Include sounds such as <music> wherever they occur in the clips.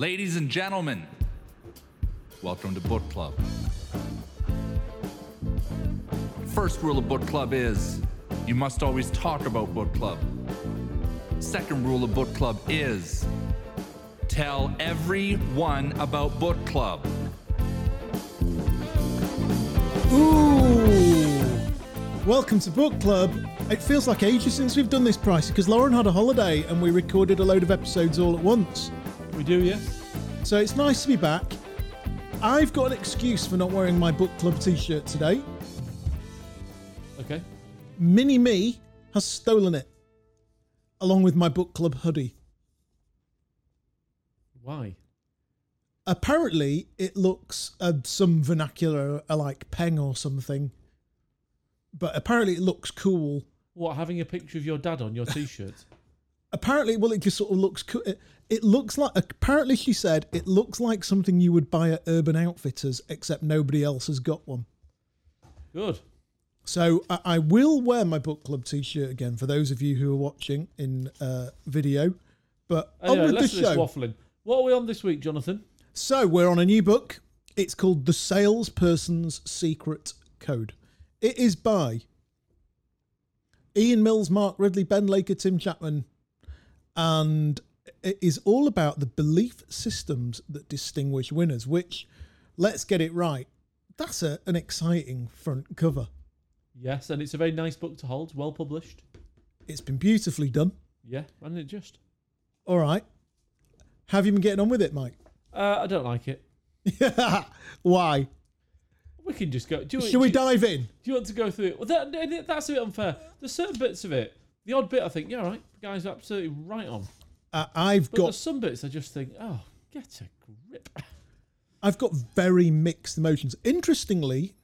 Ladies and gentlemen, welcome to Book Club. First rule of Book Club is you must always talk about Book Club. Second rule of Book Club is tell everyone about Book Club. Ooh! Welcome to Book Club. It feels like ages since we've done this, Price, because Lauren had a holiday and we recorded a load of episodes all at once. We do, yes. So it's nice to be back. I've got an excuse for not wearing my Book Club t shirt today. Okay. Mini Me has stolen it, along with my Book Club hoodie. Why? Apparently, it looks uh, some vernacular uh, like peng or something, but apparently it looks cool. What, having a picture of your dad on your t shirt? <laughs> apparently well it just sort of looks cool it, it looks like apparently she said it looks like something you would buy at urban outfitters except nobody else has got one Good. so i, I will wear my book club t-shirt again for those of you who are watching in uh, video but Anyway, on with the show waffling. What are we on this week, Jonathan? so we're on a new book it's called the salesperson's secret code it is by ian mills mark ridley ben laker tim chapman and it is all about the belief systems that distinguish winners which let's get it right that's a, an exciting front cover Yes, and it's a very nice book to hold, well published. it's been beautifully done Yeah, and it just. all right have you been getting on with it mike Uh, I don't like it. <laughs> why We can just go. Do you, should we do, dive in do you want to go through it? Well, that, that's a bit unfair. There's certain bits of it. The odd bit, I think, yeah, right, the guy's absolutely right on. uh, i've But got some bits I just think, oh, get a grip. I've got very mixed emotions. Interestingly,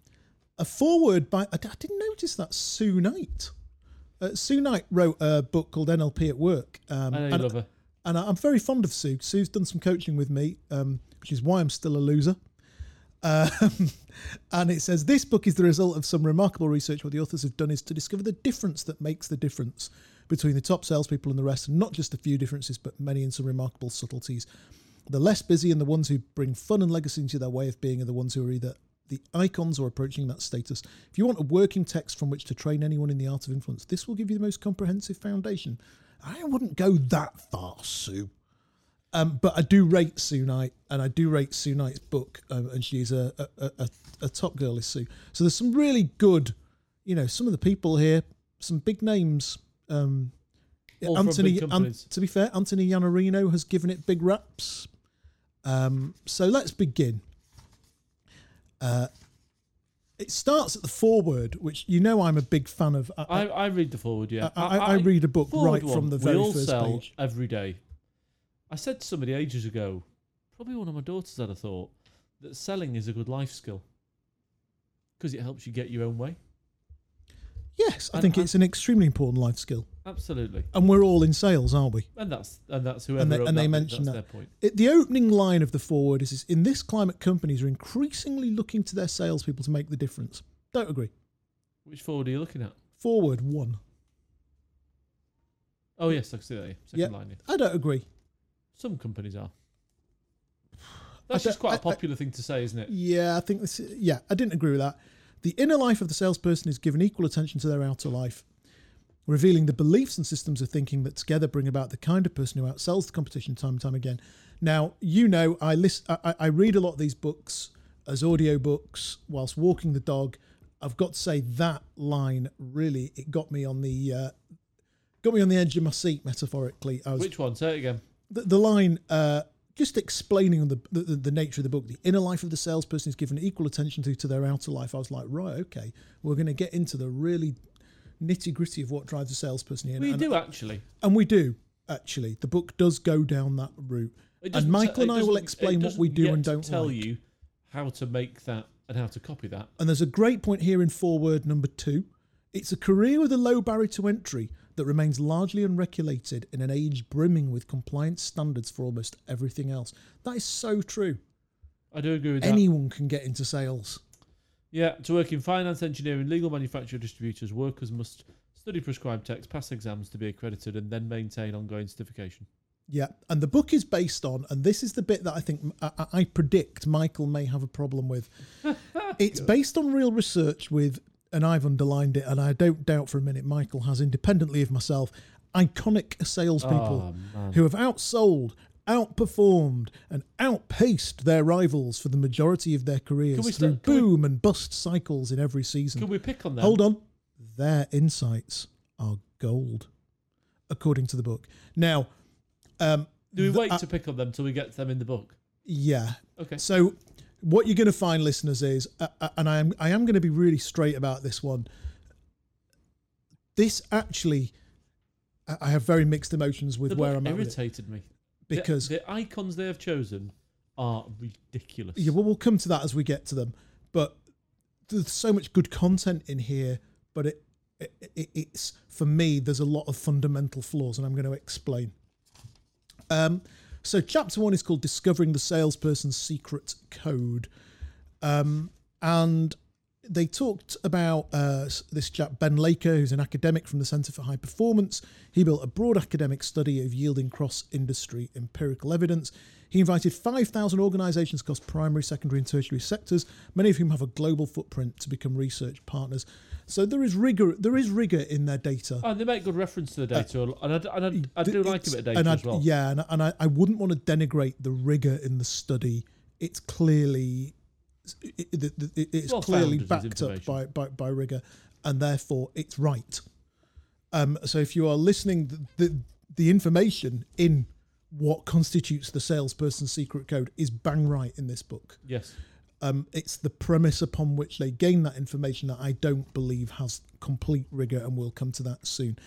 a foreword by I didn't notice that Sue Knight. Uh, Sue Knight wrote a book called NLP at Work, um, I know you and, love her. and I'm very fond of Sue. Sue's done some coaching with me, um, which is why I'm still a loser. Um, <laughs> and it says this book is the result of some remarkable research. What the authors have done is to discover the difference that makes the difference between the top salespeople and the rest, and not just a few differences, but many and some remarkable subtleties. The less busy and the ones who bring fun and legacy into their way of being are the ones who are either the icons or approaching that status. If you want a working text from which to train anyone in the art of influence, this will give you the most comprehensive foundation. I wouldn't go that far, Sue. Um, but I do rate Sue Knight, and I do rate Sue Knight's book, um, and she's a, a, a, a top girl, is Sue. So there's some really good, you know, some of the people here, some big names. Um, Anthony, An- to be fair, Anthony Iannarino has given it big raps. Um, so let's begin. Uh, it starts at the foreword, which you know I'm a big fan of. I, I, I read the forward, yeah. I, I, read a book right one, from the very first page. every day. I said to somebody ages ago, probably one of my daughters had a thought, that selling is a good life skill because it helps you get your own way. Yes, I And- think and- it's an extremely important life skill, Absolutely, and we're all in sales, aren't we? and that's and that's whoever And they- and that they bit, mention that's that. their point. It, the opening line of the forward is, is In this climate, companies are increasingly looking to their salespeople to make the difference. Don't agree. Which forward are you looking at? Forward one. Oh yes, I can see that. Yeah. Second Yeah. line. Yeah. I don't agree. Some companies are. <sighs> That's just quite a I- I- popular thing to say, isn't it? Yeah, I think this. Yeah, I didn't agree with that. The inner life of the salesperson is given equal attention to their outer life, revealing the beliefs and systems of thinking that together bring about the kind of person who outsells the competition time and time again. Now, you know, I list, I, I- I read a lot of these books as audio books whilst walking the dog. I've got to say that line really it got me on the uh, got me on the edge of my seat metaphorically. I was Which one? Say it again. The, the line uh, just explaining the, the the nature of the book the inner life of the salesperson is given equal attention to to their outer life. I was like right okay. We're going to get into the really nitty gritty of what drives a salesperson in We and, do actually. and we do actually. The book does go down that route. And michael and i will explain what we do and don't tell like. you how to make that and how to copy that. and there's a great point here in foreword number two. It's a career with a low barrier to entry that remains largely unregulated in an age brimming with compliance standards for almost everything else that is so true I do agree with that. anyone can get into sales. Yeah, to work in finance, engineering, legal, manufacturer, distributors, workers must study prescribed text, pass exams to be accredited, and then maintain ongoing certification. Yeah, and the book is based on, and this is the bit that I think I- I predict Michael may have a problem with. <laughs> it's based on real research with, and I've underlined it, and I don't doubt for a minute Michael has, independently of myself, iconic salespeople Oh, who have outsold, outperformed, and outpaced their rivals for the majority of their careers through can we- boom and bust cycles in every season. Can we pick on them? Hold on. Their insights are gold, according to the book. Now, um, Do we wait uh, to pick on them till we get them in the book? yeah. Okay. So, what you're going to find, listeners, is, uh, uh, and I am, I am going to be really straight about this one. This actually, I- I have very mixed emotions with the where I'm at with it irritated me The- because the, icons they have chosen are ridiculous. Yeah, well, we'll come to that as we get to them. But there's so much good content in here, but it, it, it it's for me. There's a lot of fundamental flaws, and I'm going to explain. Um, so chapter one is called "Discovering the Salesperson's Secret Code," um, and they talked about uh, this chap Ben Laker, who's an academic from the Centre for High Performance. He built a broad academic study of yielding cross-industry empirical evidence. He invited 5,000 organisations across primary, secondary, and tertiary sectors, many of whom have a global footprint, to become research partners. So there is rigor. There is rigor in their data. Oh, and they make good reference to the data, and I, and I, I do like a bit of data as well. Yeah, and, and I, I wouldn't want to denigrate the rigor in the study. It's clearly it, it, it- it's Well clearly backed up by, by, by rigor, and therefore it's right. Um, so if you are listening, the, the the information in what constitutes the salesperson's secret code is bang right in this book. Yes. Um, it's the premise upon which they gain that information that I don't believe has complete rigor, and we'll come to that soon.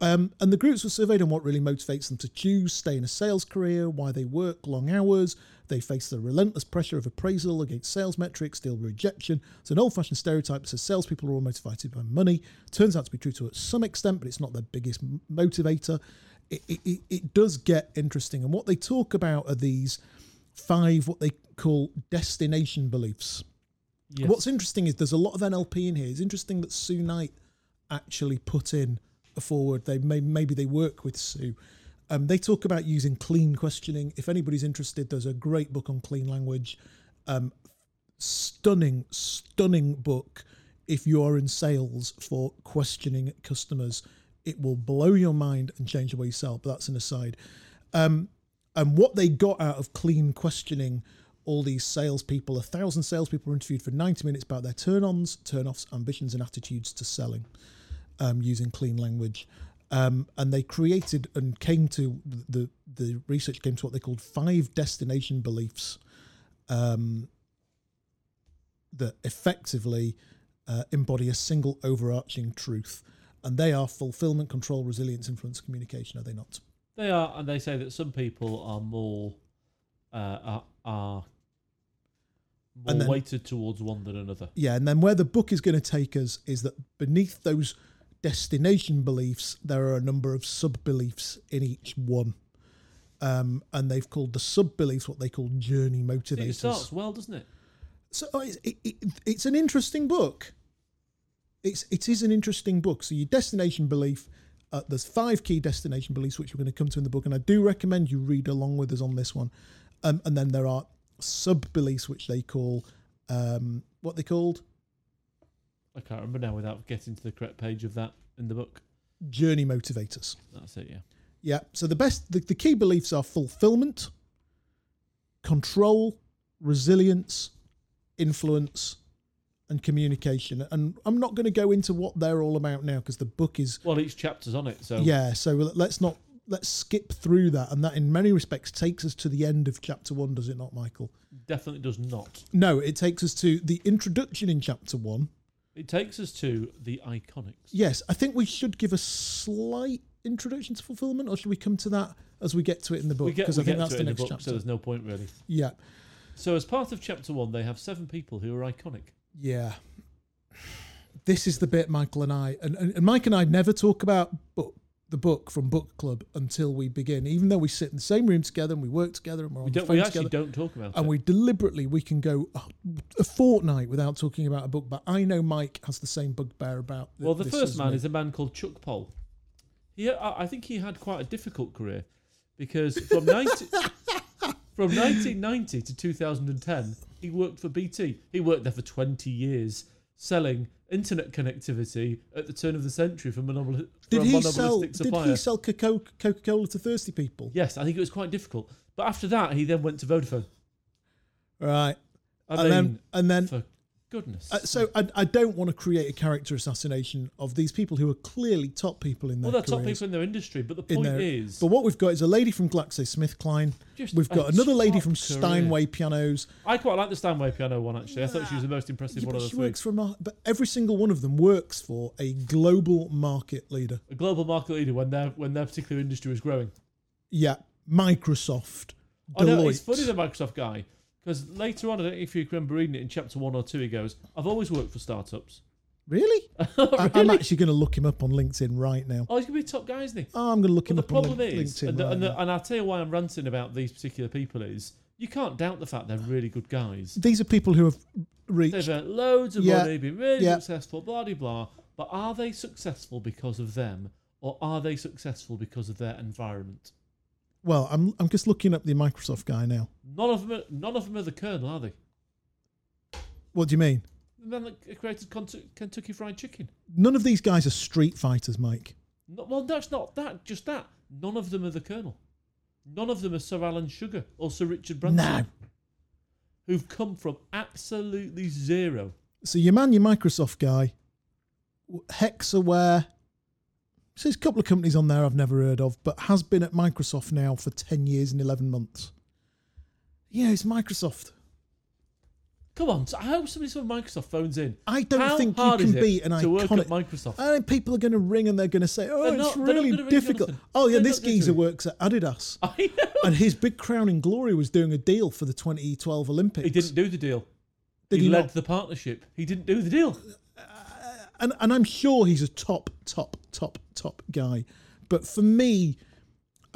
Um, and the groups were surveyed on what really motivates them to choose, stay in a sales career, why they work long hours. They face the relentless pressure of appraisal against sales metrics, deal rejection. It's an old fashioned stereotype that says salespeople are all motivated by money. Turns out to be true to some extent, but it's not their biggest motivator. It, it, it, does get interesting. And what they talk about are these five, what they call destination beliefs. Yes. What's interesting is there's a lot of NLP in here. It's interesting that Sue Knight actually put in forward. They may, maybe they work with Sue. Um, they talk about using clean questioning. If anybody's interested, there's a great book on clean language. Um, stunning, stunning book. If you are in sales for questioning customers, it will blow your mind and change the way you sell. But that's an aside. Um, and what they got out of clean questioning all these salespeople, a thousand salespeople were interviewed for 90 minutes about their turn ons, turn offs, ambitions, and attitudes to selling um, using clean language. Um, and they created and came to the the research came to what they called five destination beliefs um, that effectively uh, embody a single overarching truth, and they are fulfillment, control, resilience, influence, communication. Are they not? They are, and they say that some people are more uh, are, are more then- weighted towards one than another. Yeah, and then where the book is going to take us is that beneath those destination beliefs, there are a number of sub beliefs in each one. Um, and they've called the sub beliefs what they call journey motivators. It starts well, doesn't it? So uh, it's, it, it, it's an interesting book. It's it is an interesting book. So your destination belief, uh, there's five key destination beliefs which we're going to come to in the book, and I do recommend you read along with us on this one. Um, and then there are sub beliefs which they call um, what they called I can't remember now without getting to the correct page of that in the book. journey motivators. That's it, yeah. Yeah. So the best, the, the key beliefs are fulfillment, control, resilience, influence, and communication. And I'm not going to go into what they're all about now because the book is Well, each chapter's on it, so yeah. So let's not let's skip through that. And that in many respects takes us to the end of chapter one, does it not, Michael? definitely does not. No, it takes us to the introduction in chapter one. It takes us to the iconics. Yes, I think we should give a slight introduction to fulfillment, or should we come to that as we get to it in the book? Because I think that's the next book, chapter. so there's no point really. Yeah. So, as part of chapter one, they have seven people who are iconic. Yeah. This is the bit Michael and I and, and, Mike and I never talk about book, the book from book club until we begin, even though we sit in the same room together and we work together and we're on We, the phone we actually together. don't talk about And it. we deliberately we can go a- a fortnight without talking about a book, but I know Mike has the same bugbear about. th- well, the this first man is a man called Chuck Poll. He, I I think he had quite a difficult career. because from <laughs> 90, from 1990 to 2010, he worked for BT. He worked there for 20 years, selling internet connectivity at the turn of the century for, monopol- for Did a he monopolistic sell? Did he sell Coca Cola to thirsty people? Yes, I think it was quite difficult. But after that, he then went to Vodafone. Right. I and mean, then and then goodness. Uh, so I, I don't want to create a character assassination of these people who are clearly top people in their well, they're top people in their industry, but the point their- is, But what we've got is a lady from GlaxoSmithKline. We've got another lady from career. Steinway Pianos. I quite like the Steinway piano one actually. I thought she was the most impressive Yeah, one of the she three. works for a but every single one of them works for a global market leader. A global market leader when their when their particular industry is growing. Yeah, Microsoft, I know it's funny the Microsoft guy because later on, I don't know if you remember reading it in chapter one or two. He goes, "I've always worked for startups." Really? <laughs> I, I'm Really? actually going to look him up on LinkedIn right now. Oh, he's gonna be a top guy, isn't he? Oh, I'm going to look But him the up on problem Lin- is, LinkedIn. and, the, right and, the, now. and I'll tell you why I'm ranting about these particular people is you can't doubt the fact they're really good guys. These are people who have reached. They've earned loads of Yeah, money, been really yeah. successful, blah blah blah. But are they successful because of them, or are they successful because of their environment? Well, I'm I'm just looking up the Microsoft guy now. None of them, are, none of them are the Colonel, are they? What do you mean? The man that created Kentucky Fried Chicken. None of these guys are street fighters, Mike. No, well, that's not that. Just that. None of them are the Colonel. None of them are Sir Alan Sugar or Sir Richard Branson, No. who've come from absolutely zero. So your man, your Microsoft guy, Hexaware. So there's a couple of companies on there I've never heard of, but has been at Microsoft now for ten years and eleven months. Yeah, it's Microsoft. Come on, I hope somebody from Microsoft phones in. I don't How think you hard can is it be an to work at iconic. Microsoft. I think people are going to ring and they're going to say, "Oh, They're it's not- they're not really gonna ring difficult." Jonathan. Oh yeah, They're this not geezer works at Adidas, <laughs> I know. and his big crowning glory was doing a deal for the 2012 Olympics. He didn't do the deal. Did he, he led not? the partnership. He didn't do the deal. and and I'm sure he's a top, top, top, top guy. But for me,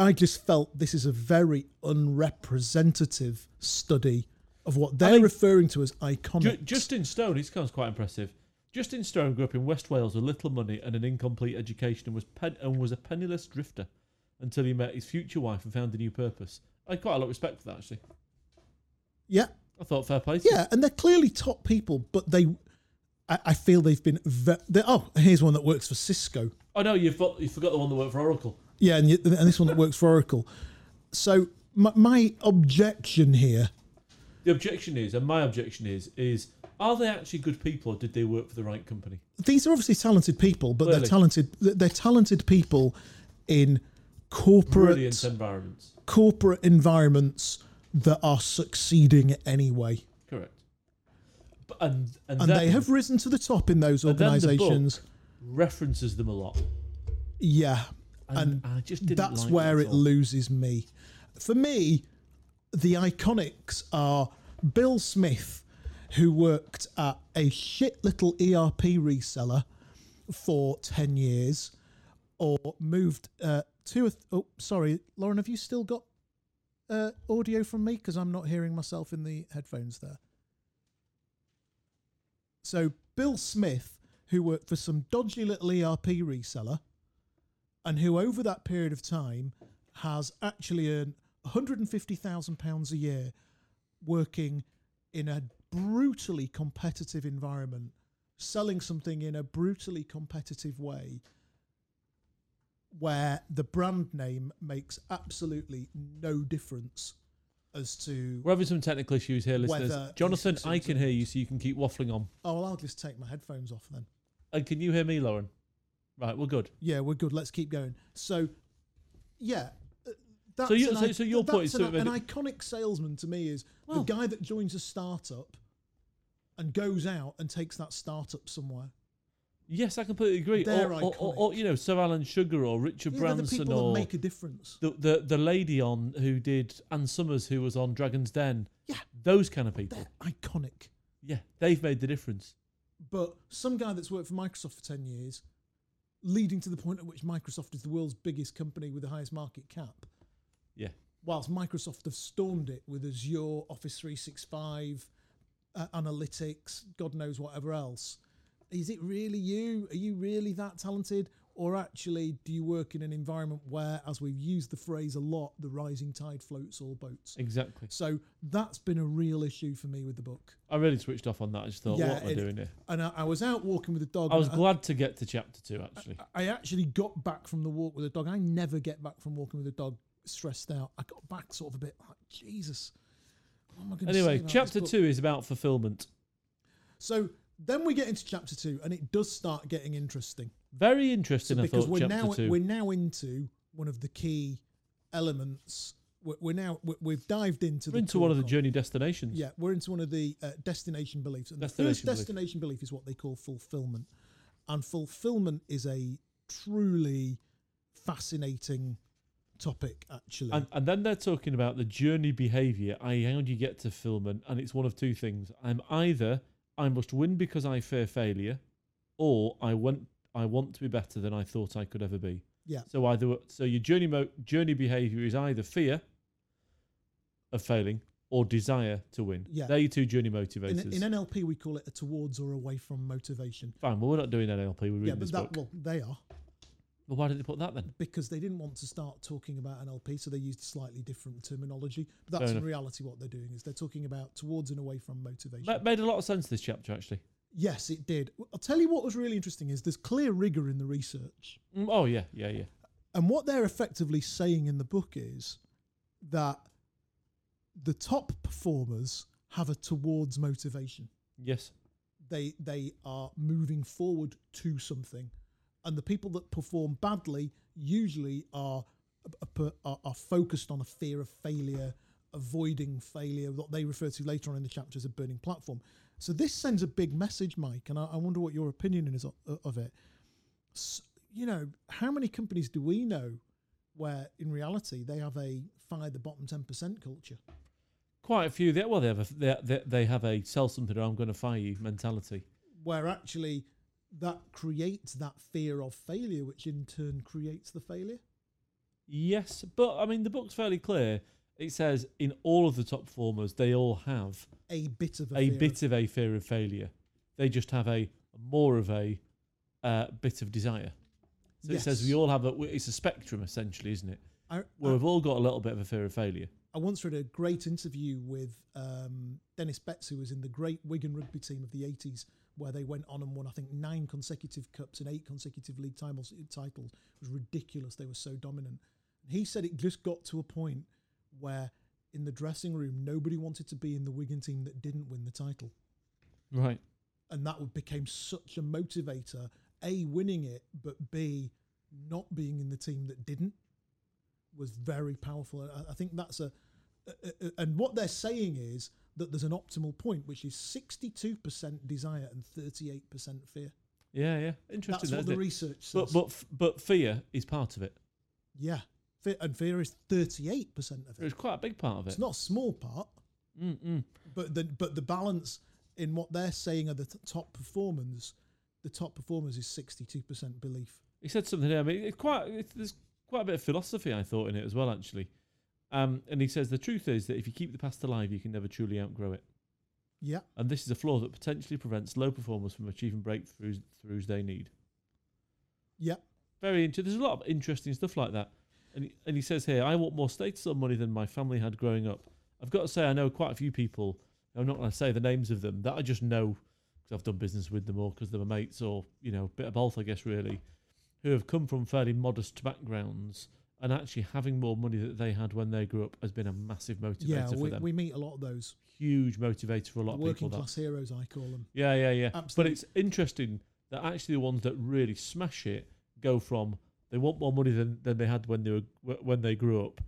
I just felt this is a very unrepresentative study of what they're mean, referring to as iconic. Ju- Justin Stone, he sounds quite impressive. Justin Stone grew up in West Wales with little money and an incomplete education, and was pen- and was a penniless drifter until he met his future wife and found a new purpose. I had quite a lot of respect for that actually. yeah, I thought fair play. yeah, and they're clearly top people, but they, I, I feel they've been. Ve- oh, here's one that works for Cisco. Oh no, you've got, you forgot the one that worked for Oracle. Yeah, and, y- and this one that works for Oracle. So my, my objection here The objection is, and my objection is, is are they actually good people or did they work for the right company? these are obviously talented people, but they're talented. They're talented people in corporate Brilliant environments. corporate environments that are succeeding anyway, Correct. But, and and, and then they have risen to the top in those the organisations. book references them a lot. Yeah, And, and I just didn't that's like where it all. loses me. For me, the iconics are Bill Smith, who worked at a shit little ERP reseller for 10 years, or moved uh, to a. oh, sorry, Lauren, have you still got uh, audio from me? Because I'm not hearing myself in the headphones there. So, Bill Smith, who worked for some dodgy little ERP reseller, and who over that period of time has actually earned £150,000 a year working in a brutally competitive environment, selling something in a brutally competitive way where the brand name makes absolutely no difference as to We're having some technical issues here, listeners. Jonathan, I can hear you, so you can keep waffling on. oh well, I'll just take my headphones off then. And can you hear me, Lauren? Right, we're good. Yeah, we're good. Let's keep going. So, yeah. uh, That's So you- an so- so your point that's is an, an iconic salesman to me is Well- the guy that joins a startup and goes out and takes that startup somewhere. Yes, I completely agree. Or, or, or, or, you know, Sir Alan Sugar or Richard Yeah, the Branson people or that make a difference. the, the the lady on who did Ann Summers who was on Dragon's Den. Yeah. Those kind of people. They're iconic. Yeah, they've made the difference. But some guy that's worked for Microsoft for 10 years, leading to the point at which Microsoft is the world's biggest company with the highest market cap, Yeah. whilst Microsoft have stormed it with Azure, Office 365, uh, analytics, God knows whatever else. Is it really you? Are you really that talented? Or actually do you work in an environment where, as we've used the phrase a lot, the rising tide floats all boats? Exactly. So that's been a real issue for me with the book. I really switched off on that. I just thought, Yeah, what am I doing here? And I, I was out walking with the dog. I was glad to get to chapter two, actually. I actually got back from the walk with the dog. I never get back from walking with the dog stressed out. I got back sort of a bit like, Jesus. What am I gonna Anyway, chapter two is about fulfillment. So then we get into chapter two, and it does start getting interesting. Very interesting, I because thought, we're chapter now two. we're now into one of the key elements. We're, we're now we- we've dived into We're the into one of the journey destinations. Yeah, we're into one of the uh, destination beliefs, and the first belief. destination belief is what they call fulfillment, and fulfillment is a truly fascinating topic. Actually, And, and then they're talking about the journey behavior, i how do you get to fulfillment? And it's one of two things. I'm either I must win because I fear failure, or I want I want to be better than I thought I could ever be. yeah, So either so your journey mo- journey behavior is either fear of failing or desire to win. Yeah. They're your two journey in, motivators. in NLP we call it a towards or away from motivation. Fine, well we're not doing NLP. We're reading Yeah, this but that book. well they are Well, why did they put that then? because they didn't want to start talking about NLP, so they used slightly different terminology. But that's in reality what they're doing is they're talking about towards and away from motivation. That made a lot of sense. This chapter actually. Yes, it did. I'll tell you what was really interesting is there's clear rigor in the research. Mm, Oh yeah, yeah, yeah. And what they're effectively saying in the book is that the top performers have a towards motivation. Yes. They they are moving forward to something. And the people that perform badly usually are are, are focused on a fear of failure, avoiding failure, what they refer to later on in the chapter as a burning platform. So this sends a big message, Mike, and I, I wonder what your opinion is of, of it. S- you know, how many companies do we know where in reality they have a fire the bottom 10% culture? Quite a few. They, well, they have a they, they, they have a sell something or I'm going to fire you mentality. Where actually that creates that fear of failure, which in turn creates the failure. Yes, but I mean the book's fairly clear. It says in all of the top performers, they all have A bit of a, a fear bit of a fear of failure. They just have a more of a uh, bit of desire. So it says we all have a. It's a spectrum essentially, isn't it? I, Where we've all got a little bit of a fear of failure. I once read a great interview with um, Dennis Betts, who was in the great Wigan rugby team of the 80s, where they went on and won, I think, nine consecutive cups and eight consecutive league titles. titles. It was ridiculous. They were so dominant. He said it just got to a point where in the dressing room, nobody wanted to be in the Wigan team that didn't win the title. Right. And that became such a motivator, A, winning it, but B, not being in the team that didn't was very powerful. I, I think that's a- and what they're saying is that there's an optimal point, which is 62% desire and 38% fear. Yeah, yeah. Interesting. That's what the it? research says. But but but fear is part of it. yeah, fear, and fear is 38% of it. It's quite a big part of it. It's not a small part, Mm-mm. but the but the balance in what they're saying are the t- top performers. The top performers is 62% belief. He said something there. I mean, it's quite it's, there's quite a bit of philosophy I thought in it as well, actually. Um, and he says the truth is that if you keep the past alive, you can never truly outgrow it. Yeah, And this is a flaw that potentially prevents low performers from achieving breakthroughs throughs they need. yeah, Very interesting. There's a lot of interesting stuff like that. And he, and he says here, I want more status or money than my family had growing up. I've got to say, I know quite a few people. I'm not going to say the names of them that I just know because I've done business with them or because they're mates or you know, a bit of both, I guess, really, who have come from fairly modest backgrounds and actually having more money that they had when they grew up has been a massive motivator yeah. for We, them. we meet a lot of those Huge motivator for a lot of working people. That class heroes, I call them. yeah, yeah, yeah. Absolutely. But it's interesting that actually the ones that really smash it go from they want more money than, than they had when they were when they grew up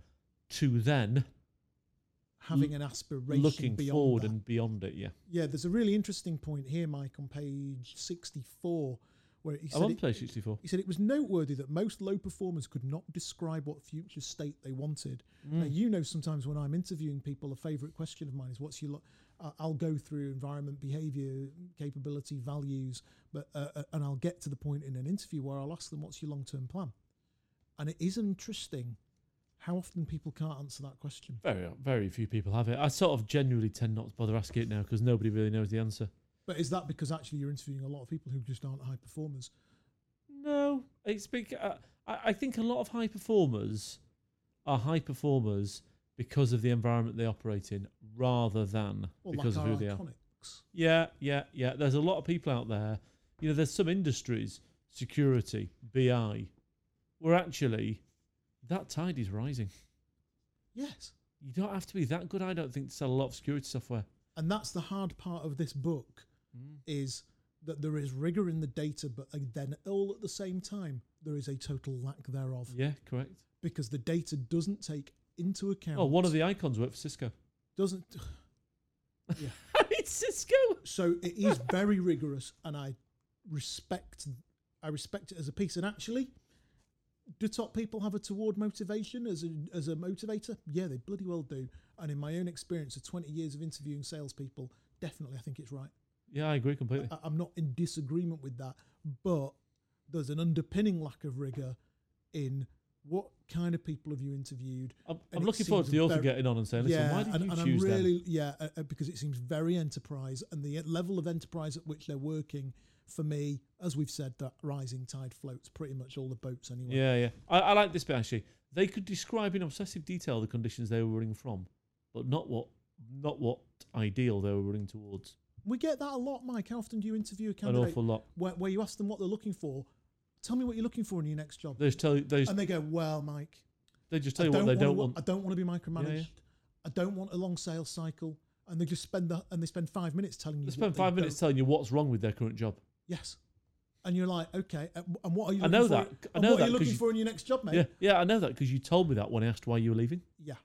to then Having an aspiration looking beyond forward that. and beyond it. Yeah, Yeah, there's a really interesting point here, Mike, on page 64, where he said, it, 64. he said it was noteworthy that most low performers could not describe what future state they wanted. Now, you know, sometimes when I'm interviewing people, a favourite question of mine is, "What's your?" Lo-? Uh, I'll go through environment, behaviour, capability, values, but uh, uh, and I'll get to the point in an interview where I'll ask them, "What's your long-term plan?" And it is interesting how often people can't answer that question. Very very few people have it. I sort of genuinely tend not to bother asking it now because nobody really knows the answer. But is that because actually you're interviewing a lot of people who just aren't high performers? No, It's big. Uh, I, I think a lot of high performers are high performers because of the environment they operate in, rather than Well, because like of who they are. Yeah, yeah, yeah. There's a lot of people out there. You know, there's some industries, security, BI, where actually that tide is rising. Yes. You don't have to be that good, I don't think, to sell a lot of security software. And that's the hard part of this book Mm. is that there is rigor in the data, but then all at the same time, there is a total lack thereof Yeah, correct. because the data doesn't take into account. Oh, one of the icons worked for Cisco. doesn't. <sighs> it's <laughs> Cisco. So it is very rigorous, and I respect. I respect it as a piece. And actually, do top people have a toward motivation as a as a motivator? Yeah, they bloody well do. And in my own experience of twenty years of interviewing salespeople, definitely I think it's right. Yeah, I agree completely. I, I'm not in disagreement with that, but there's an underpinning lack of rigor in what kind of people have you interviewed. I'm, I'm looking forward to the author getting on and saying, "Listen, yeah, why did and, you and choose I'm them?" really yeah uh, uh, because it seems very enterprise and the level of enterprise at which they're working. For me, as we've said, that rising tide floats pretty much all the boats anyway. Yeah, yeah. I, I like this bit actually. They could describe in obsessive detail the conditions they were running from, but not what not what ideal they were running towards. We get that a lot, Mike. How often do you interview a candidate? An awful lot. where, where you ask them what they're looking for? Tell me what you're looking for in your next job, They just tell you, they just, and they go, "Well, Mike, they just tell you what they don't want. I don't want to be micromanaged. yeah. I don't want a long sales cycle." And they just spend the, and they spend five minutes telling you. They spend five minutes don't- telling you what's wrong with their current job. Yes, and you're like, okay, and what are you? I know for, that. I and know what that are you looking you- for in your next job, mate? Yeah, yeah, I know that because you told me that when I asked why you were leaving. Yeah.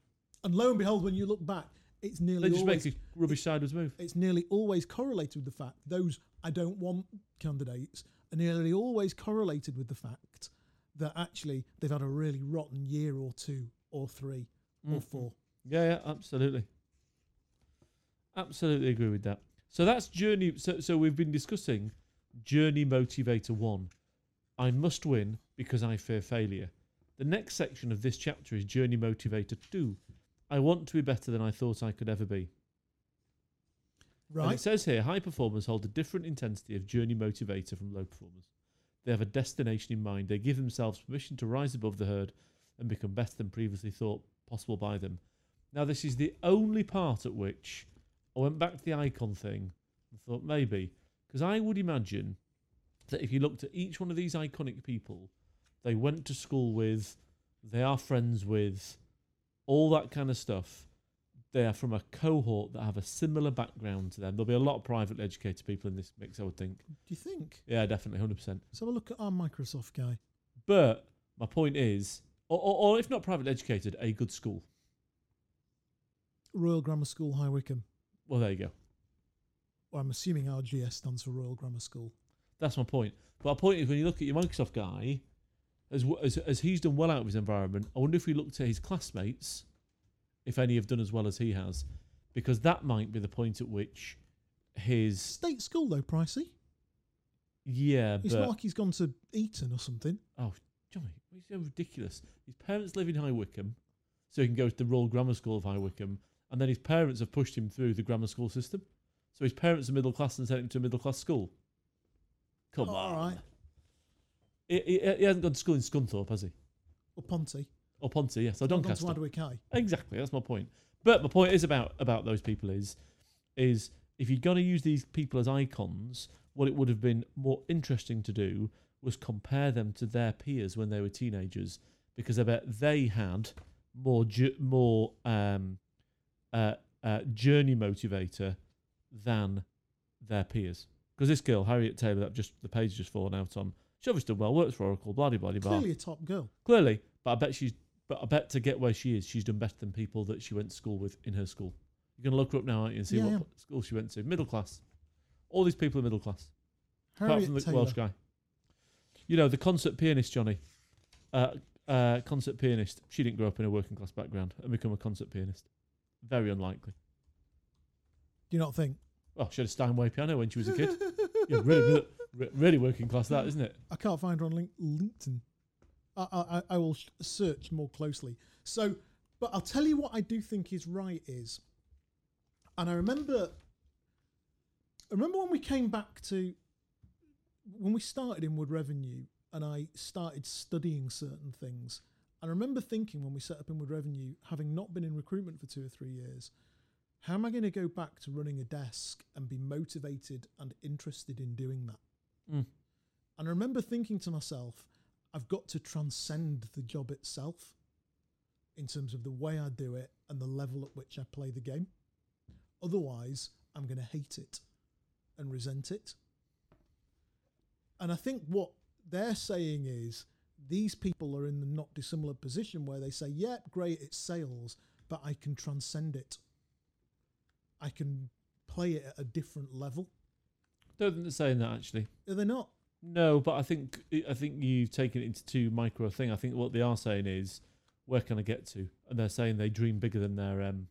And lo and behold, when you look back, it's They nearly just always make a rubbish sideways move. it's nearly always correlated with the fact those I don't want candidates are nearly always correlated with the fact that actually they've had a really rotten year or two or three or Mm. four. Yeah, yeah, absolutely. Absolutely agree with that. So that's journey. So, so we've been discussing journey motivator one. I must win because I fear failure. The next section of this chapter is journey motivator two. I want to be better than I thought I could ever be. And Right? it says here, high performers hold a different intensity of journey motivator from low performers. They have a destination in mind. They give themselves permission to rise above the herd and become better than previously thought possible by them. Now, this is the only part at which I went back to the icon thing and thought maybe, because I would imagine that if you looked at each one of these iconic people, they went to school with, they are friends with, all that kind of stuff they are from a cohort that have a similar background to them. There'll be a lot of privately educated people in this mix, I would think. Do you think? Yeah, definitely, hundred percent. Let's have a look at our Microsoft guy. But my point is, or, or, or if not privately educated, a good school. Royal Grammar School, High Wycombe. Well, there you go. Well, I'm assuming RGS stands for Royal Grammar School. That's my point. But my point is, when you look at your Microsoft guy, as as, as he's done well out of his environment, I wonder if we looked at his classmates, if any have done as well as he has, because that might be the point at which his State school though, pricey. yeah, It's but not like he's gone to Eton or something. Oh, Johnny, it's so ridiculous. His parents live in High Wycombe, so he can go to the Royal Grammar School of High Wycombe, and then his parents have pushed him through the grammar school system. So his parents are middle class and sent him to a middle class school. Come oh, All on. right. He, he, he hasn't gone to school in Scunthorpe, has he? Or Ponty. Or Ponty, yes, or Not gone Doncaster. to Adwick High. Exactly, that's my point. But my point is about about those people is is if you're gonna use these people as icons, what it would have been more interesting to do was compare them to their peers when they were teenagers, because I bet they had more ju- more um, uh, uh, journey motivator than their peers. Because this girl, Harriet Taylor, that just the page just fallen out on, she obviously done well, works for Oracle, blah blah blah. Clearly a top girl. Clearly, but I bet she's. But I bet to get where she is, she's done better than people that she went to school with in her school. You're gonna look her up now, aren't you, and see Yeah, what yeah. school she went to. Middle class. All these people are middle class, apart Harriet from the Taylor. Welsh guy. You know, the concert pianist Johnny, uh, uh, concert pianist. She didn't grow up in a working class background and become a concert pianist. Very unlikely. Do you not think? Well, she had a Steinway piano when she was a kid. yeah, really, re- really working class, that isn't it? I can't find her on link- LinkedIn. I, I, I- will search more closely. So, but I'll tell you what I do think is right is, and I remember, I remember when we came back to, when we started Inward Revenue, and I started studying certain things. I remember thinking when we set up Inward Revenue, having not been in recruitment for two or three years, how am I going to go back to running a desk and be motivated and interested in doing that? Mm. And I remember thinking to myself, I've got to transcend the job itself in terms of the way I do it and the level at which I play the game. Otherwise, I'm going to hate it and resent it. And I think what they're saying is these people are in the not dissimilar position where they say, yeah, great, it's sales, but I can transcend it. I can play it at a different level. Don't think they're saying that actually. Are they not? No, but I think I think you've taken it into too micro a thing. I think what they are saying is, where can I get to? And they're saying they dream bigger than their um,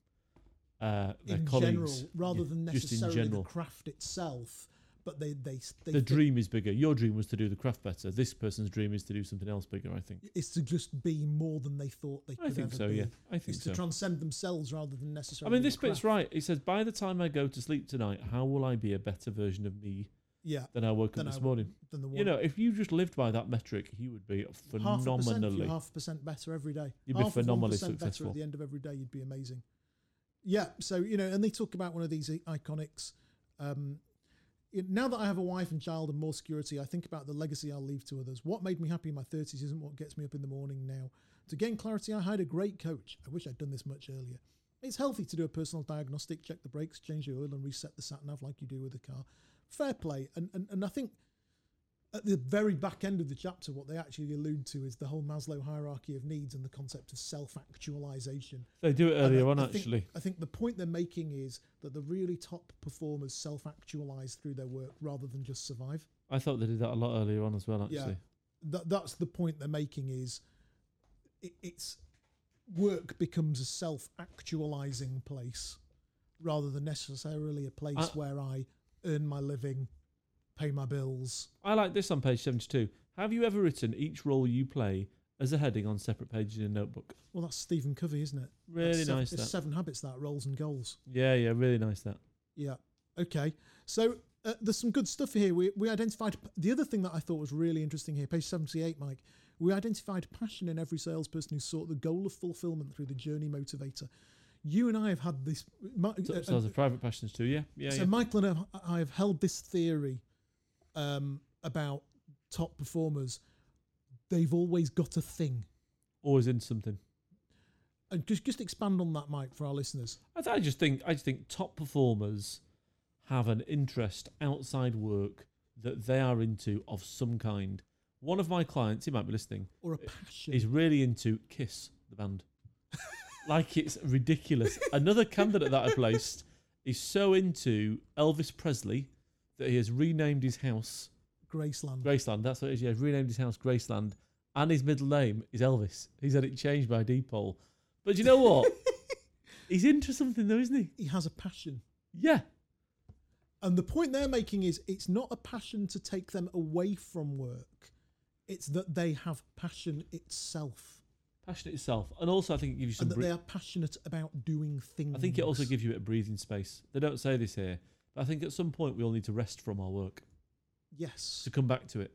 uh, their in colleagues. general, rather Yeah, than necessarily the craft itself, but they they, they the dream is bigger. Your dream was to do the craft better. This person's dream is to do something else bigger. I think. it's to just be more than they thought they could I think ever so. be. Yeah, I think Is to so. transcend themselves rather than necessarily. I mean, this bit's right. He says, by the time I go to sleep tonight, how will I be a better version of me Yeah, than I woke up this I- morning? than the one. You know, if you just lived by that metric, you would be half a percent, if phenomenally. half percent better every day. You'd be half of phenomenally 1% better successful. at the end of every day. You'd be amazing. Yeah. So you know, and they talk about one of these iconics. Um, now that I have a wife and child and more security, I think about the legacy I'll leave to others. What made me happy in my 30s isn't what gets me up in the morning now. To gain clarity, I hired a great coach. I wish I'd done this much earlier. It's healthy to do a personal diagnostic, check the brakes, change the oil, and reset the sat nav like you do with a car. Fair play. And, and, and I think at the very back end of the chapter, what they actually allude to is the whole Maslow hierarchy of needs and the concept of self actualization. They do it earlier I- on, I think- actually. I think the point they're making is that the really top performers self actualize through their work rather than just survive. I thought they did that a lot earlier on as well, actually. Yeah. That, that's the point they're making is it, it's work becomes a self actualizing place rather than necessarily a place I- where I earn my living, pay my bills. I like this on page 72. Have you ever written each role you play as a heading on separate pages in a notebook? Well, that's Stephen Covey, isn't it? Really That's nice it's that. Seven Habits, that roles and goals. Yeah, yeah, really nice that. Yeah. Okay. So uh, there's some good stuff here. We, we identified the other thing that I thought was really interesting here, page 78, Mike. We identified passion in every salesperson who sought the goal of fulfillment through the journey motivator. You and I have had this. Mi- So, uh, so private passions too, yeah? Yeah, so yeah. Michael and I have held this theory um, about top performers. They've always got a thing. Always into something. And just just expand on that, Mike, for our listeners. I, th- I just think I just think top performers have an interest outside work that they are into of some kind. One of my clients, he might be listening, Or a passion. is really into Kiss, the band. <laughs> like it's ridiculous. Another candidate that I placed is so into Elvis Presley that he has renamed his house Graceland. Graceland. That's what it is. Yeah, he's renamed his house Graceland, and his middle name is Elvis. He's had it changed by deed poll. But you know what? <laughs> he's into something though, isn't he? he has a passion. Yeah. And the point they're making is it's not a passion to take them away from work. It's that they have passion itself. Passionate itself, and also I think it gives you some. And that bre- they are passionate about doing things. I think it also gives you a bit of breathing space. They don't say this here, I think at some point we all need to rest from our work Yes. to come back to it.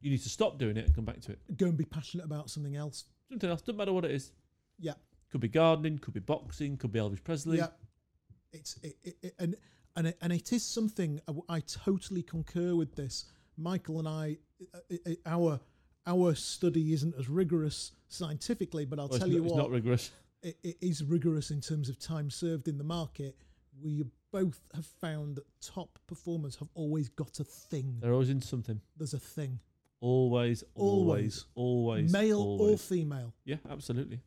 You need to stop doing it and come back to it. Go and be passionate about something else. Something else, doesn't matter what it is. Yeah. Could be gardening, could be boxing, could be Elvis Presley. Yeah. It's it, it, it- and and it, and it is something I, I totally concur with this. Michael and I, uh, uh, our our study isn't as rigorous scientifically, but I'll Well, it's tell not- you it's what, not rigorous. it, it is rigorous in terms of time served in the market. We both have found that top performers have always got a thing. They're always into something. There's a thing, Always, always, always, male or female. Yeah, absolutely.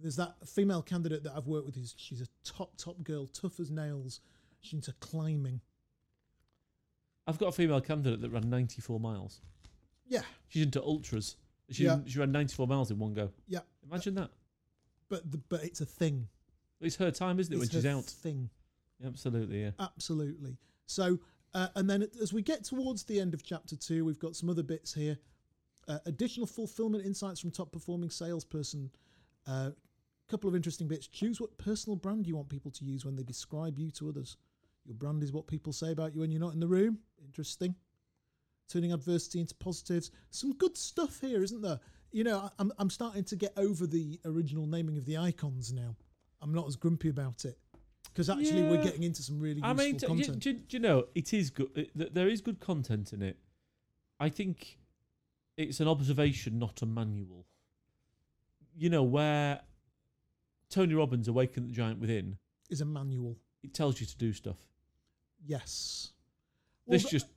There's that female candidate that I've worked with. Who's she's a top top girl, tough as nails. She's into climbing. I've got a female candidate that ran 94 miles. Yeah, She's into ultras. She, Yeah. she ran 94 miles in one go. yeah, Imagine that. but the, but it's a thing. It's her time, isn't it, when It's she's out? thing. Absolutely, yeah. Absolutely. So, uh, and then as we get towards the end of chapter two, we've got some other bits here. Uh, additional fulfillment insights from top performing salesperson. A uh, couple of interesting bits. Choose what personal brand you want people to use when they describe you to others. Your brand is what people say about you when you're not in the room. Interesting. turning adversity into positives. Some good stuff here, isn't there? You know, I'm I'm starting to get over the original naming of the icons now. I'm not as grumpy about it because actually we're getting into some really useful I mean, do, content. do, do you know, it is good. It, there is good content in it. I think it's an observation, not a manual. You know, where Tony Robbins' Awaken the Giant Within, is a manual. it tells you to do stuff. Yes. This th- just uh,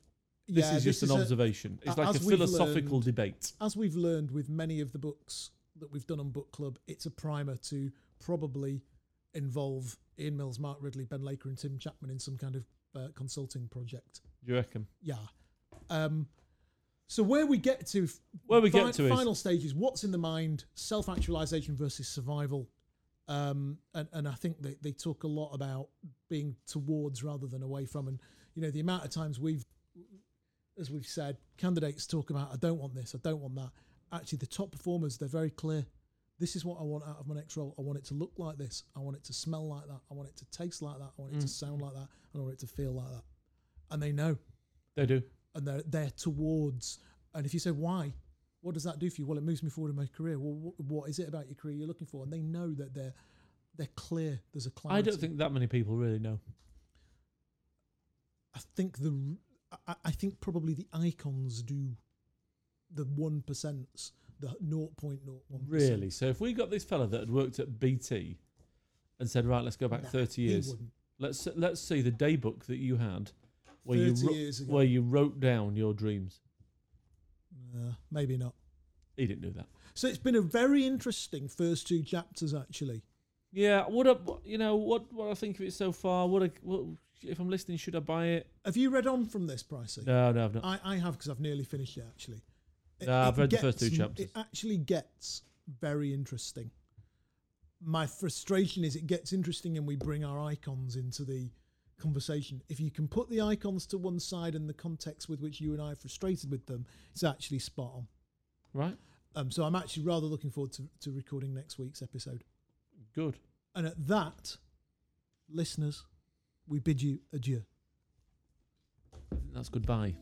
this yeah, is just an a- observation. It's like a philosophical learned- debate. as we've learned with many of the books that we've done on book club, it's a primer to probably involve Ian Mills, Mark Ridley, Ben Laker, and Tim Chapman in some kind of uh, consulting project. Do you reckon? Yeah. Um, so where we get to, f- Where we fi- get to is final stages, what's in the mind, self-actualization versus survival, um, and and I think they they talk a lot about being towards rather than away from, and you know the amount of times we've, as we've said, candidates talk about I don't want this, I don't want that. Actually, the top performers they're very clear. This is what I want out of my next role. I want it to look like this. I want it to smell like that. I want it to taste like that. I want it to Mm. sound like that. I want it to feel like that. And they know they do. and they're they're towards. And if you say why, what does that do for you? Well, it moves me forward in my career. Well, what, what is it about your career you're looking for? And they know that they're they're clear. There's a clarity. I don't think that many people really know. I think the I, I think probably the icons do the one percents, the 0.01 Really? So if we got this fella that had worked at BT and said, right, let's go back Nah, thirty years. Let's let's see the day book that you had, where you 30 ago. where you wrote down your dreams. Uh, maybe not. He didn't do that. So it's been a very interesting first two chapters actually. Yeah, what I, what- you know what what I think of it so far. What, I, what if I'm listening? Should I buy it? Have you read on from this, Pricey? No, no, I've not. I, I have because I've nearly finished it actually. It- I've it read the first two chapters. It actually gets very interesting. My frustration is it gets interesting and we bring our icons into the conversation. If you can put the icons to one side and the context with which you and I are frustrated with them, it's actually spot on. Right, Um, so I'm actually rather looking forward to, to recording next week's episode. good. And at that, listeners, we bid you adieu. I think that's goodbye.